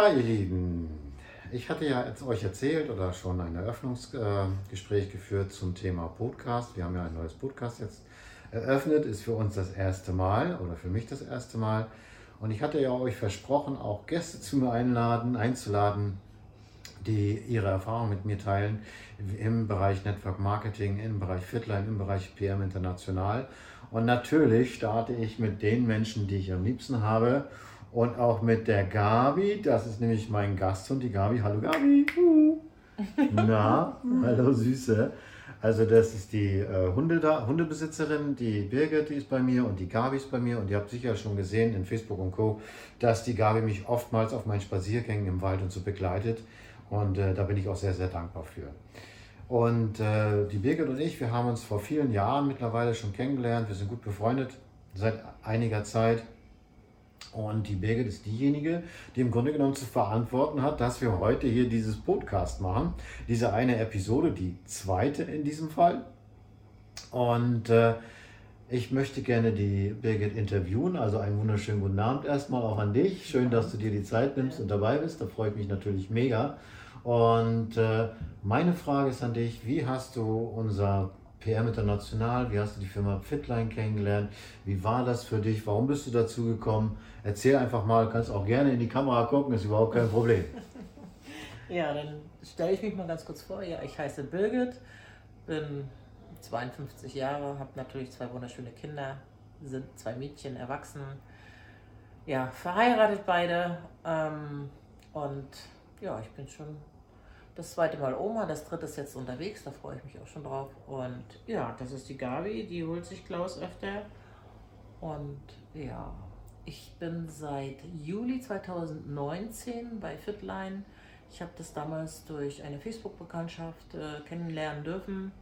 Ja, ihr Lieben, ich hatte ja jetzt euch erzählt oder schon ein Eröffnungsgespräch geführt zum Thema Podcast. Wir haben ja ein neues Podcast jetzt eröffnet, ist für uns das erste Mal oder für mich das erste Mal. Und ich hatte ja euch versprochen, auch Gäste zu mir einladen, einzuladen, die ihre Erfahrungen mit mir teilen im Bereich Network Marketing, im Bereich Fitline, im Bereich PM International. Und natürlich starte ich mit den Menschen, die ich am liebsten habe und auch mit der Gabi. Das ist nämlich mein Gasthund, die Gabi. Hallo Gabi. Na, hallo Süße. Also das ist die äh, Hunde da, Hundebesitzerin, die Birgit, die ist bei mir und die Gabi ist bei mir. Und ihr habt sicher schon gesehen in Facebook und Co., dass die Gabi mich oftmals auf meinen Spaziergängen im Wald und so begleitet. Und äh, da bin ich auch sehr, sehr dankbar für. Und äh, die Birgit und ich, wir haben uns vor vielen Jahren mittlerweile schon kennengelernt. Wir sind gut befreundet seit einiger Zeit. Und die Birgit ist diejenige, die im Grunde genommen zu verantworten hat, dass wir heute hier dieses Podcast machen. Diese eine Episode, die zweite in diesem Fall. Und äh, ich möchte gerne die Birgit interviewen. Also einen wunderschönen guten Abend erstmal auch an dich. Schön, dass du dir die Zeit nimmst und dabei bist. Da freue ich mich natürlich mega. Und äh, meine Frage ist an dich, wie hast du unser PM International, wie hast du die Firma Fitline kennengelernt? Wie war das für dich? Warum bist du dazu gekommen? Erzähl einfach mal, kannst auch gerne in die Kamera gucken, ist überhaupt kein Problem. ja, dann stelle ich mich mal ganz kurz vor. Ja, ich heiße Birgit, bin 52 Jahre, habe natürlich zwei wunderschöne Kinder, sind zwei Mädchen, erwachsen. Ja, verheiratet beide. Ähm, und ja, ich bin schon das zweite Mal Oma, das dritte ist jetzt unterwegs, da freue ich mich auch schon drauf. Und ja, das ist die Gabi, die holt sich Klaus öfter. Und ja, ich bin seit Juli 2019 bei Fitline. Ich habe das damals durch eine Facebook-Bekanntschaft äh, kennenlernen dürfen.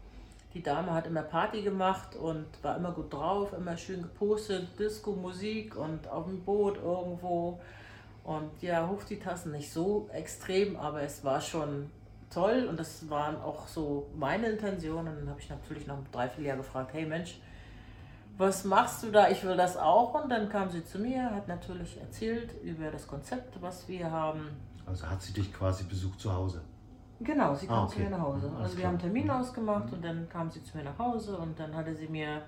Die Dame hat immer Party gemacht und war immer gut drauf, immer schön gepostet, Disco, Musik und auf dem Boot irgendwo. Und ja, ruft die Tassen nicht so extrem, aber es war schon toll und das waren auch so meine Intentionen. Und dann habe ich natürlich noch drei, vier Jahre gefragt, hey Mensch, was machst du da? Ich will das auch. Und dann kam sie zu mir, hat natürlich erzählt über das Konzept, was wir haben. Also hat sie dich quasi besucht zu Hause? Genau, sie kam ah, okay. zu mir nach Hause. Also wir haben einen Termin ausgemacht und dann kam sie zu mir nach Hause und dann hatte sie mir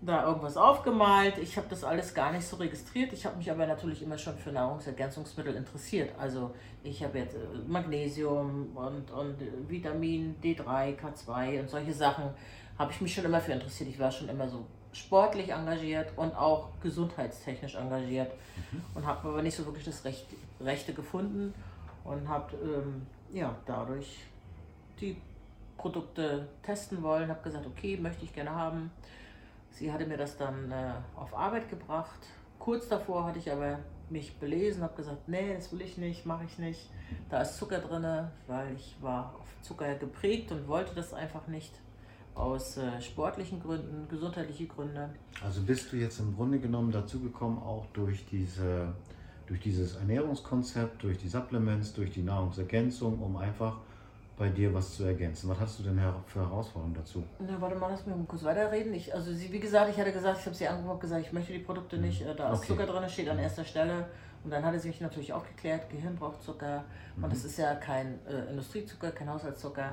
da irgendwas aufgemalt. Ich habe das alles gar nicht so registriert. Ich habe mich aber natürlich immer schon für Nahrungsergänzungsmittel interessiert. Also ich habe jetzt äh, Magnesium und, und Vitamin D3, K2 und solche Sachen habe ich mich schon immer für interessiert. Ich war schon immer so sportlich engagiert und auch gesundheitstechnisch engagiert mhm. und habe aber nicht so wirklich das Recht, Rechte gefunden und habe ähm, ja, dadurch die Produkte testen wollen, habe gesagt, okay, möchte ich gerne haben. Sie hatte mir das dann äh, auf Arbeit gebracht. Kurz davor hatte ich aber mich belesen, habe gesagt, nee, das will ich nicht, mache ich nicht. Da ist Zucker drin, weil ich war auf Zucker geprägt und wollte das einfach nicht aus äh, sportlichen Gründen, gesundheitliche Gründe. Also bist du jetzt im Grunde genommen dazu gekommen, auch durch diese durch dieses Ernährungskonzept, durch die Supplements, durch die Nahrungsergänzung, um einfach bei dir was zu ergänzen. Was hast du denn für Herausforderungen dazu? Na, warte mal, lass mich mal kurz weiterreden. Ich, also sie, wie gesagt, ich hatte gesagt, ich habe sie angeguckt gesagt, ich möchte die Produkte nicht. Mhm. Da ist okay. Zucker drin, steht an erster Stelle. Und dann hatte sie mich natürlich aufgeklärt, Gehirn braucht Zucker. Mhm. Und es ist ja kein äh, Industriezucker, kein Haushaltszucker.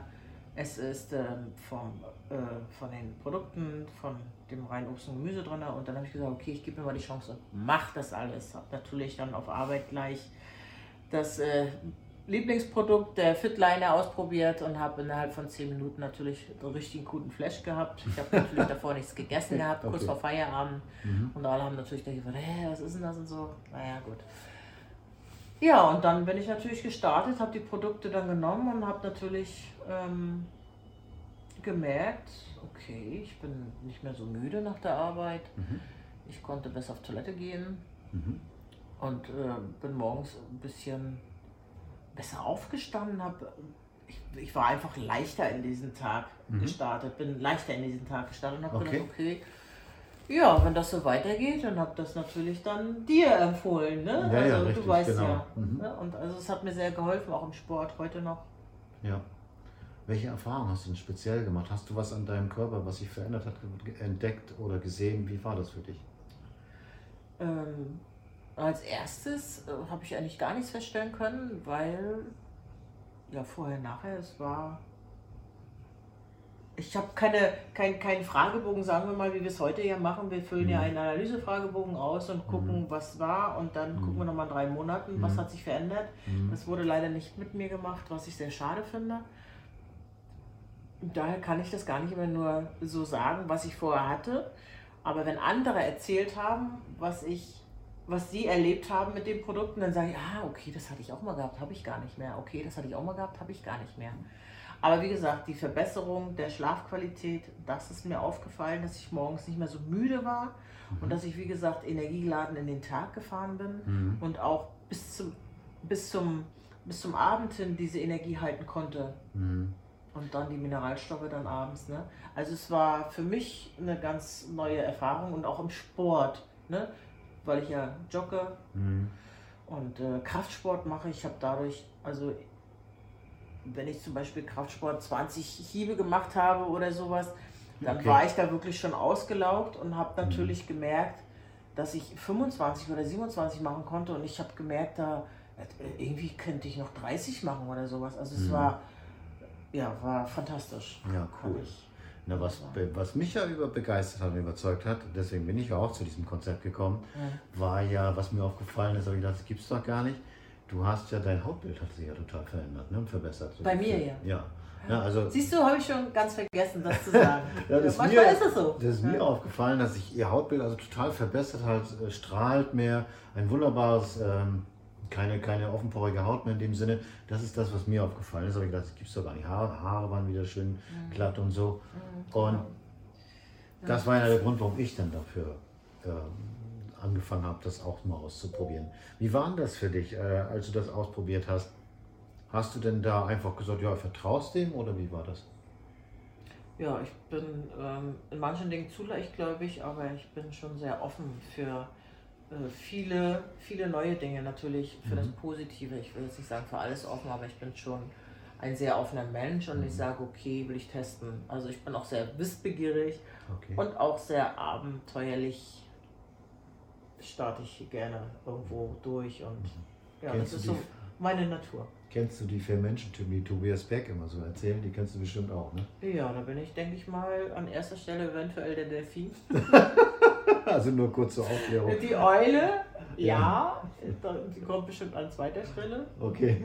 Es ist äh, vom, äh, von den Produkten, von dem reinen Obst und Gemüse drin. Und dann habe ich gesagt, okay, ich gebe mir mal die Chance und mach das alles. Habe natürlich dann auf Arbeit gleich das äh, Lieblingsprodukt der Fitliner ausprobiert und habe innerhalb von 10 Minuten natürlich einen richtig guten Flash gehabt. Ich habe natürlich davor nichts gegessen gehabt, kurz okay. vor Feierabend. Mhm. Und alle haben natürlich gedacht, hey, was ist denn das und so. Naja, gut. Ja, und dann bin ich natürlich gestartet, habe die Produkte dann genommen und habe natürlich ähm, gemerkt, okay, ich bin nicht mehr so müde nach der Arbeit. Mhm. Ich konnte besser auf Toilette gehen mhm. und äh, bin morgens ein bisschen besser aufgestanden habe. Ich, ich, war einfach leichter in diesen Tag mhm. gestartet, bin leichter in diesen Tag gestartet und habe okay. gedacht, okay, ja, wenn das so weitergeht, dann habe das natürlich dann dir empfohlen. Ne? Ja, also ja, richtig, du weißt genau. ja. Mhm. Ne? Und also es hat mir sehr geholfen, auch im Sport heute noch. Ja. Welche Erfahrungen hast du denn speziell gemacht? Hast du was an deinem Körper, was sich verändert hat, entdeckt oder gesehen? Wie war das für dich? Ähm, als erstes äh, habe ich eigentlich gar nichts feststellen können, weil ja vorher, nachher, es war. Ich habe keine, kein, keinen Fragebogen, sagen wir mal, wie wir es heute ja machen. Wir füllen mhm. ja einen Analysefragebogen aus und gucken, mhm. was war. Und dann mhm. gucken wir nochmal in drei Monaten, was mhm. hat sich verändert. Mhm. Das wurde leider nicht mit mir gemacht, was ich sehr schade finde. Daher kann ich das gar nicht immer nur so sagen, was ich vorher hatte. Aber wenn andere erzählt haben, was ich was sie erlebt haben mit den Produkten, dann sage ich, ah, okay, das hatte ich auch mal gehabt, habe ich gar nicht mehr. Okay, das hatte ich auch mal gehabt, habe ich gar nicht mehr. Aber wie gesagt, die Verbesserung der Schlafqualität, das ist mir aufgefallen, dass ich morgens nicht mehr so müde war mhm. und dass ich, wie gesagt, energiegeladen in den Tag gefahren bin mhm. und auch bis zum, bis, zum, bis zum Abend hin diese Energie halten konnte. Mhm. Und dann die Mineralstoffe dann abends. Ne? Also es war für mich eine ganz neue Erfahrung und auch im Sport. Ne? Weil ich ja jogge mhm. und äh, Kraftsport mache. Ich habe dadurch, also wenn ich zum Beispiel Kraftsport 20 Hiebe gemacht habe oder sowas, dann okay. war ich da wirklich schon ausgelaugt und habe mhm. natürlich mhm. gemerkt, dass ich 25 oder 27 machen konnte und ich habe gemerkt, da äh, irgendwie könnte ich noch 30 machen oder sowas. Also es mhm. war ja war fantastisch. Ja, cool. Ich, na, was, was mich ja über begeistert hat und überzeugt hat, deswegen bin ich ja auch zu diesem Konzept gekommen, ja. war ja, was mir aufgefallen ist, habe ich gedacht, das gibt es doch gar nicht. Du hast ja, dein Hautbild hat sich ja total verändert ne, und verbessert. So Bei mir, ja. Ja. Ja, also, Siehst du, habe ich schon ganz vergessen, das zu sagen. ja, das Manchmal mir, ist es so. Das ist mir aufgefallen, dass sich ihr Hautbild also total verbessert hat, äh, strahlt mehr, ein wunderbares ähm, keine, keine offenporige Haut mehr in dem Sinne. Das ist das, was mir aufgefallen ist. Aber ich dachte, das gibt es doch gar nicht. Haare, Haare waren wieder schön mhm. glatt und so. Mhm. Und ja. das war ja der Grund, warum ich dann dafür äh, angefangen habe, das auch mal auszuprobieren. Wie war denn das für dich, äh, als du das ausprobiert hast? Hast du denn da einfach gesagt, ja, vertraust dem oder wie war das? Ja, ich bin ähm, in manchen Dingen zu leicht, glaube ich, aber ich bin schon sehr offen für viele, viele neue Dinge natürlich für mhm. das Positive. Ich will jetzt nicht sagen für alles offen, aber ich bin schon ein sehr offener Mensch und mhm. ich sage, okay, will ich testen. Also ich bin auch sehr wissbegierig okay. und auch sehr abenteuerlich starte ich gerne irgendwo durch und mhm. ja, Kennst das ist so meine Natur. Kennst du die vier Menschentypen, die Tobias Beck immer so erzählen? Die kennst du bestimmt auch, ne? Ja, da bin ich, denke ich mal, an erster Stelle eventuell der Delfin. also nur kurz zur Aufklärung. Die Eule, ja, die kommt bestimmt an zweiter Stelle. Okay.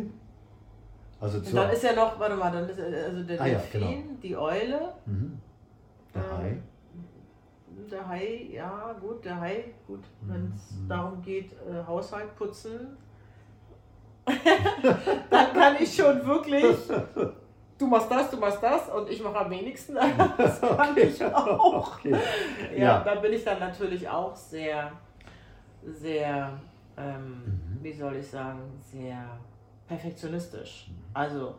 Also Und dann ist ja noch, warte mal, dann ist also der ah, Delfin, ja, genau. die Eule. Mhm. Der ähm, Hai. Der Hai, ja, gut, der Hai, gut, wenn es mhm. darum geht, äh, Haushalt putzen, dann kann ich schon wirklich du machst das, du machst das und ich mache am wenigsten. Das kann okay. ich auch. Okay. Ja, ja, da bin ich dann natürlich auch sehr, sehr, ähm, mhm. wie soll ich sagen, sehr perfektionistisch. Also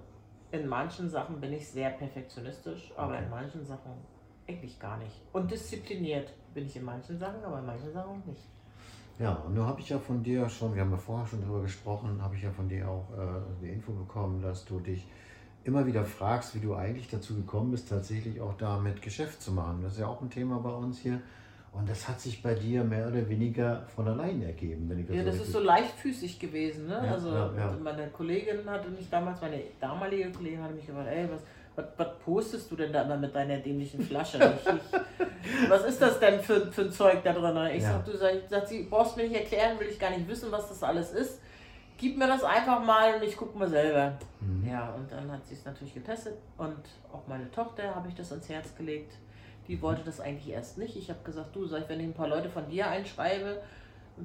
in manchen Sachen bin ich sehr perfektionistisch, aber okay. in manchen Sachen eigentlich gar nicht. Und diszipliniert bin ich in manchen Sachen, aber in manchen Sachen nicht. Ja, und nun habe ich ja von dir schon, wir haben ja vorher schon darüber gesprochen, habe ich ja von dir auch äh, die Info bekommen, dass du dich immer wieder fragst, wie du eigentlich dazu gekommen bist, tatsächlich auch damit Geschäft zu machen. Das ist ja auch ein Thema bei uns hier. Und das hat sich bei dir mehr oder weniger von allein ergeben. Wenn ich das ja, so das ist so leichtfüßig gewesen. Ne? Ja, also ja, ja. meine Kollegin hatte mich damals, meine damalige Kollegin hatte mich gefragt, ey, was, was, was postest du denn da immer mit deiner dämlichen Flasche? ich, ich, was ist das denn für, für ein Zeug da drin? Ich ja. sag, du sag, sag, sie brauchst mir nicht erklären, will ich gar nicht wissen, was das alles ist gib mir das einfach mal und ich gucke mal selber. Mhm. Ja, und dann hat sie es natürlich getestet und auch meine Tochter habe ich das ans Herz gelegt. Die wollte das eigentlich erst nicht. Ich habe gesagt, du, sag ich, wenn ich ein paar Leute von dir einschreibe,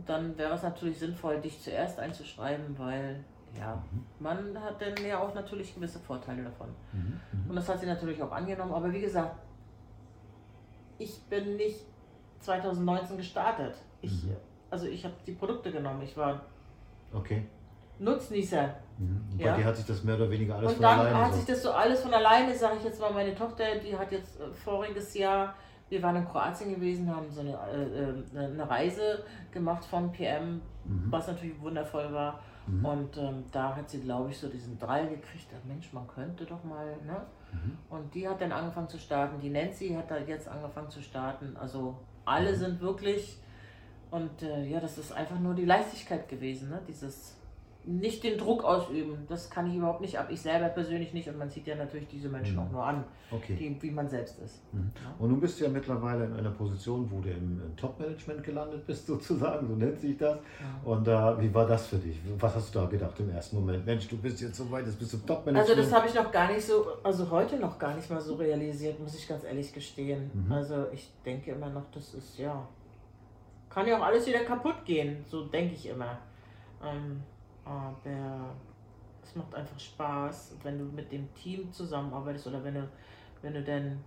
dann wäre es natürlich sinnvoll, dich zuerst einzuschreiben, weil ja, mhm. man hat dann ja auch natürlich gewisse Vorteile davon. Mhm. mhm. Und das hat sie natürlich auch angenommen. Aber wie gesagt, ich bin nicht 2019 gestartet. Ich, mhm. Also ich habe die Produkte genommen. Ich war okay. Nutznießer. Mhm. Bei ja. dir hat sich das mehr oder weniger alles und von alleine. Und dann hat sich das so alles von alleine, sage ich jetzt mal, meine Tochter, die hat jetzt äh, voriges Jahr, wir waren in Kroatien gewesen, haben so eine, äh, äh eine Reise gemacht von PM, mhm. was natürlich wundervoll war. Mhm. Und ähm, da hat sie, glaube ich, so diesen Drall gekriegt, Mensch, man könnte doch mal, ne? Mhm. Und die hat dann angefangen zu starten. Die Nancy hat da jetzt angefangen zu starten. Also alle mhm. sind wirklich Und äh, ja, das ist einfach nur die Leichtigkeit gewesen, ne? dieses nicht den Druck ausüben. Das kann ich überhaupt nicht ab. Ich selber persönlich nicht und man sieht ja natürlich diese Menschen mhm. auch nur an, okay. die, wie man selbst ist. Mhm. Und du bist ja mittlerweile in einer Position, wo du im, im Top-Management gelandet bist, sozusagen, so nennt sich das. Ja. Und äh, wie war das für dich? Was hast du da gedacht im ersten Moment? Mensch, du bist jetzt so weit, jetzt bist du Top-Management. Also das habe ich noch gar nicht so, also heute noch gar nicht mal so realisiert, muss ich ganz ehrlich gestehen. Mhm. Also ich denke immer noch, das ist ja, kann ja auch alles wieder kaputt gehen, so denke ich immer. Ähm, aber es macht einfach Spaß, wenn du mit dem Team zusammenarbeitest oder wenn du, wenn du dann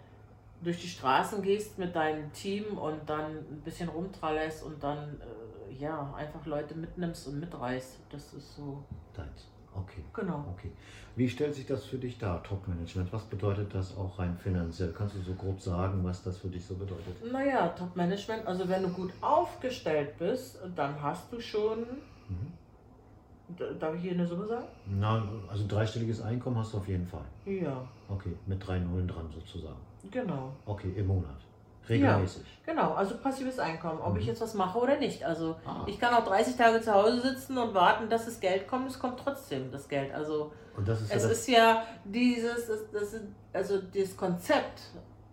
durch die Straßen gehst mit deinem Team und dann ein bisschen rumtrallerst und dann äh, ja einfach Leute mitnimmst und mitreißt. Das ist so. Deins. Okay. Genau. Okay. Wie stellt sich das für dich dar, Top-Management? Was bedeutet das auch rein finanziell? Kannst du so grob sagen, was das für dich so bedeutet? Naja, Top-Management, also wenn du gut aufgestellt bist, dann hast du schon. Darf ich hier eine Summe sagen? Na, also dreistelliges Einkommen hast du auf jeden Fall. Ja. Okay, mit drei Nullen dran sozusagen. Genau. Okay, im Monat. Regelmäßig. Ja, genau, also passives Einkommen, ob mhm. ich jetzt was mache oder nicht. Also ah. ich kann auch 30 Tage zu Hause sitzen und warten, dass das Geld kommt. Es kommt trotzdem das Geld. Also und das ist es ja ist ja dieses, das, das ist, also das Konzept.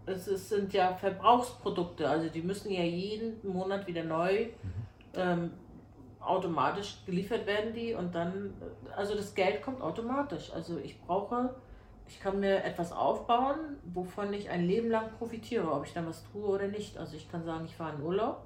Es ist, sind ja Verbrauchsprodukte, also die müssen ja jeden Monat wieder neu mhm. ähm, automatisch geliefert werden die und dann, also das Geld kommt automatisch. Also ich brauche, ich kann mir etwas aufbauen, wovon ich ein Leben lang profitiere, ob ich dann was tue oder nicht. Also ich kann sagen, ich fahre in Urlaub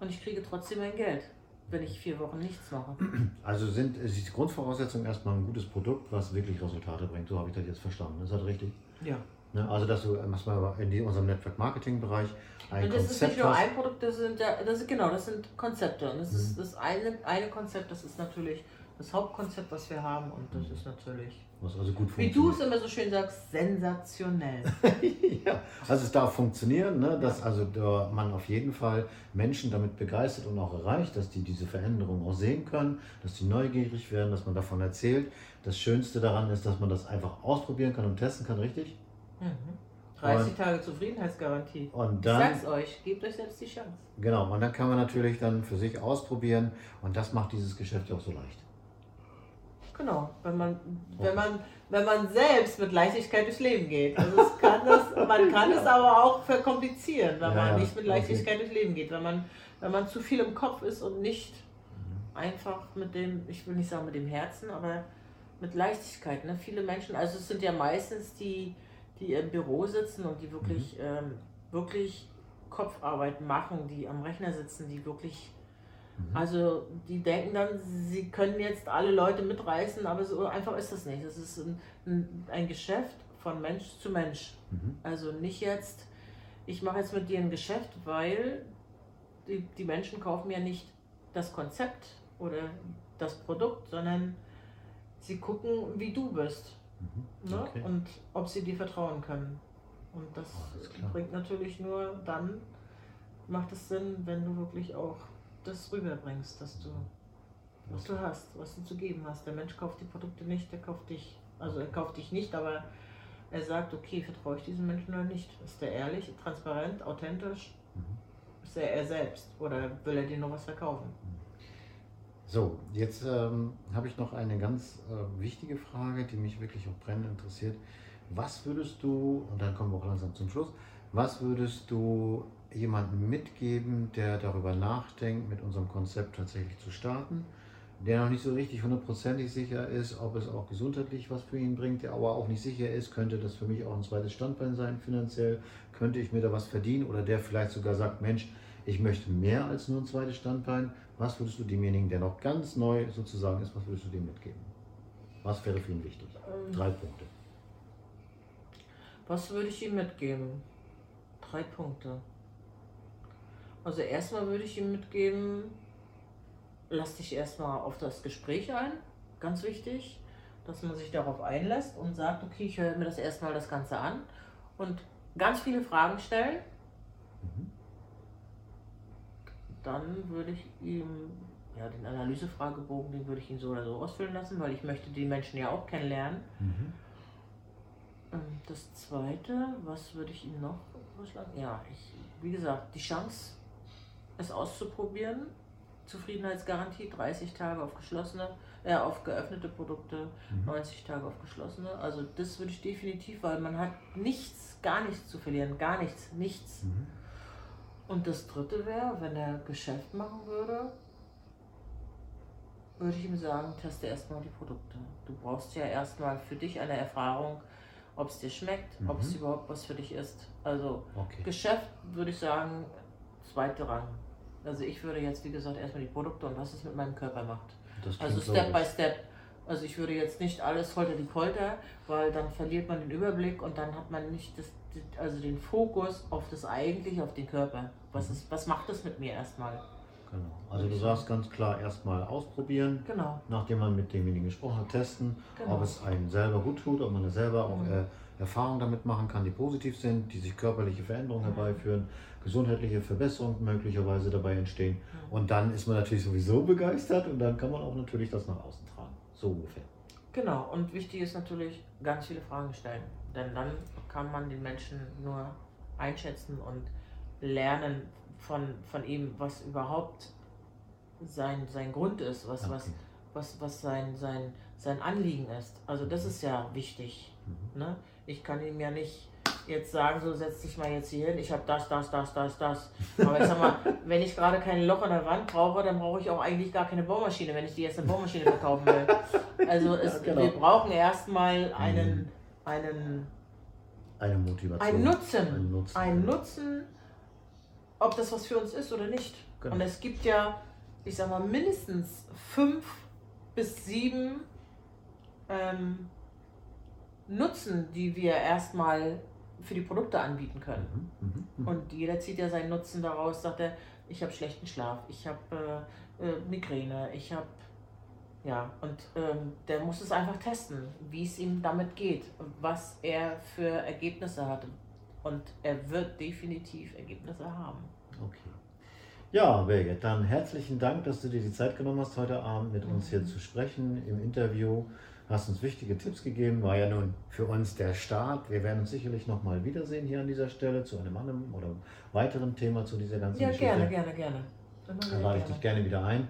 und ich kriege trotzdem mein Geld, wenn ich vier Wochen nichts mache. Also sind ist die Grundvoraussetzung erstmal ein gutes Produkt, was wirklich Resultate bringt. So habe ich das jetzt verstanden. Ist das richtig? Ja. Ne, also dass du erstmal in unserem Network Marketing Bereich ein und das Konzept ist nicht nur ein Produkt, das sind ja, das ist, genau, das sind Konzepte. Und das mhm. ist das eine, eine Konzept, das ist natürlich das Hauptkonzept, was wir haben und das ist natürlich. Was also gut Wie du es immer so schön sagst, sensationell. ja, also es darf funktionieren, ne? dass also man auf jeden Fall Menschen damit begeistert und auch erreicht, dass die diese Veränderung auch sehen können, dass die neugierig werden, dass man davon erzählt. Das Schönste daran ist, dass man das einfach ausprobieren kann und testen kann, richtig? Mhm. 30 und, Tage Zufriedenheitsgarantie. Und dann, ich sag's euch, gebt euch selbst die Chance. Genau, und dann kann man natürlich dann für sich ausprobieren und das macht dieses Geschäft ja auch so leicht. Genau, wenn man, wenn man, wenn man selbst mit Leichtigkeit durchs Leben geht. Also kann das, man kann es aber auch verkomplizieren, wenn ja, man nicht mit Leichtigkeit okay. durchs Leben geht. Wenn man, wenn man zu viel im Kopf ist und nicht mhm. einfach mit dem, ich will nicht sagen mit dem Herzen, aber mit Leichtigkeit. Ne? Viele Menschen, also es sind ja meistens die, die im Büro sitzen und die wirklich, mhm. ähm, wirklich Kopfarbeit machen, die am Rechner sitzen, die wirklich, mhm. also die denken dann, sie können jetzt alle Leute mitreißen, aber so einfach ist das nicht. Das ist ein, ein, ein Geschäft von Mensch zu Mensch. Mhm. Also nicht jetzt, ich mache jetzt mit dir ein Geschäft, weil die, die Menschen kaufen ja nicht das Konzept oder das Produkt, sondern sie gucken, wie du bist. Mhm. Ne? Okay. Und ob sie dir vertrauen können. Und das bringt natürlich nur dann, macht es Sinn, wenn du wirklich auch das rüberbringst, dass du, was du hast, was du zu geben hast. Der Mensch kauft die Produkte nicht, der kauft dich, also er kauft dich nicht, aber er sagt, okay, vertraue ich diesem Menschen oder nicht? Ist der ehrlich, transparent, authentisch? Mhm. Ist er er selbst oder will er dir noch was verkaufen? So, jetzt ähm, habe ich noch eine ganz äh, wichtige Frage, die mich wirklich auch brennend interessiert. Was würdest du, und dann kommen wir auch langsam zum Schluss, was würdest du jemandem mitgeben, der darüber nachdenkt, mit unserem Konzept tatsächlich zu starten, der noch nicht so richtig hundertprozentig sicher ist, ob es auch gesundheitlich was für ihn bringt, der aber auch nicht sicher ist, könnte das für mich auch ein zweites Standbein sein finanziell, könnte ich mir da was verdienen? Oder der vielleicht sogar sagt, Mensch, ich möchte mehr als nur ein zweites Standbein. Was würdest du demjenigen, der noch ganz neu sozusagen ist, was würdest du dem mitgeben? Was wäre für ihn wichtig? Ähm, Drei Punkte. Was würde ich ihm mitgeben? Drei Punkte. Also erstmal würde ich ihm mitgeben, lass dich erstmal auf das Gespräch ein, ganz wichtig, dass man sich darauf einlässt und sagt, okay, ich höre mir das erstmal das Ganze an und ganz viele Fragen stellen. Mhm dann würde ich ihm ja, den Analysefragebogen, den würde ich ihn so oder so ausfüllen lassen, weil ich möchte die Menschen ja auch kennenlernen. Mhm. Ähm, das zweite, was würde ich ihm noch vorschlagen? Ja, ich, wie gesagt, die Chance es auszuprobieren. Zufriedenheitsgarantie 30 Tage auf geschlossene, äh, auf geöffnete Produkte, mhm. 90 Tage auf geschlossene. Also das würde ich definitiv, weil man hat nichts, gar nichts zu verlieren, gar nichts, nichts. Mhm. Und das dritte wäre, wenn er Geschäft machen würde, würde ich ihm sagen, teste erstmal die Produkte. Du brauchst ja erstmal für dich eine Erfahrung, ob es dir schmeckt, mhm. ob es überhaupt was für dich ist. Also okay. Geschäft würde ich sagen, zweite Rang. Also ich würde jetzt, wie gesagt, erstmal die Produkte und was es mit meinem Körper macht. Also Step so by Step. Also ich würde jetzt nicht alles Folter die Folter, weil dann verliert man den Überblick und dann hat man nicht das, also den Fokus auf das eigentliche, auf den Körper. Was, mhm. ist, was macht das mit mir erstmal? Genau. Also du sagst ganz klar erstmal ausprobieren, genau. nachdem man mit demjenigen gesprochen hat, testen, genau. ob es einem selber gut tut, ob man selber auch mhm. äh, Erfahrungen damit machen kann, die positiv sind, die sich körperliche Veränderungen mhm. herbeiführen, gesundheitliche Verbesserungen möglicherweise dabei entstehen. Mhm. Und dann ist man natürlich sowieso begeistert und dann kann man auch natürlich das nach außen tragen. So ungefähr. Genau, und wichtig ist natürlich ganz viele Fragen stellen. Denn dann kann man den Menschen nur einschätzen und lernen, von, von ihm, was überhaupt sein, sein Grund ist, was, okay. was, was, was sein, sein, sein Anliegen ist. Also das ist ja wichtig. Mhm. Ne? Ich kann ihm ja nicht jetzt sagen, so setz dich mal jetzt hier hin, ich habe das, das, das, das, das. Aber ich sag mal, wenn ich gerade kein Loch in der Wand brauche, dann brauche ich auch eigentlich gar keine Bohrmaschine, wenn ich die jetzt eine Bohrmaschine verkaufen will. Also es, ja, genau. wir brauchen erstmal einen, mhm. einen, eine Motivation. Ein Nutzen. Ein Nutzen. Ein Nutzen ob das was für uns ist oder nicht. Genau. Und es gibt ja, ich sag mal, mindestens fünf bis sieben ähm, Nutzen, die wir erstmal für die Produkte anbieten können. Mhm, mh, mh. Und jeder zieht ja seinen Nutzen daraus, sagt er, ich habe schlechten Schlaf, ich habe äh, äh, Migräne, ich habe ja, und ähm, der muss es einfach testen, wie es ihm damit geht, was er für Ergebnisse hat, und er wird definitiv Ergebnisse haben. Okay. Ja, Birgit, dann herzlichen Dank, dass du dir die Zeit genommen hast, heute Abend mit uns hier mhm. zu sprechen im Interview hast uns wichtige Tipps gegeben, war ja nun für uns der Start. Wir werden uns sicherlich nochmal wiedersehen hier an dieser Stelle zu einem anderen oder weiteren Thema zu dieser ganzen ja, Geschichte. Ja, gerne, gerne, gerne. Dann, Dann lade ich dich gerne wieder ein.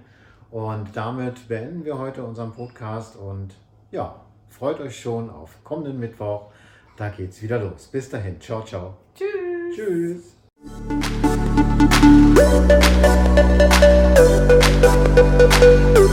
Und damit beenden wir heute unseren Podcast und ja, freut euch schon auf kommenden Mittwoch. Da geht's wieder los. Bis dahin. Ciao, ciao. Tschüss. Tschüss.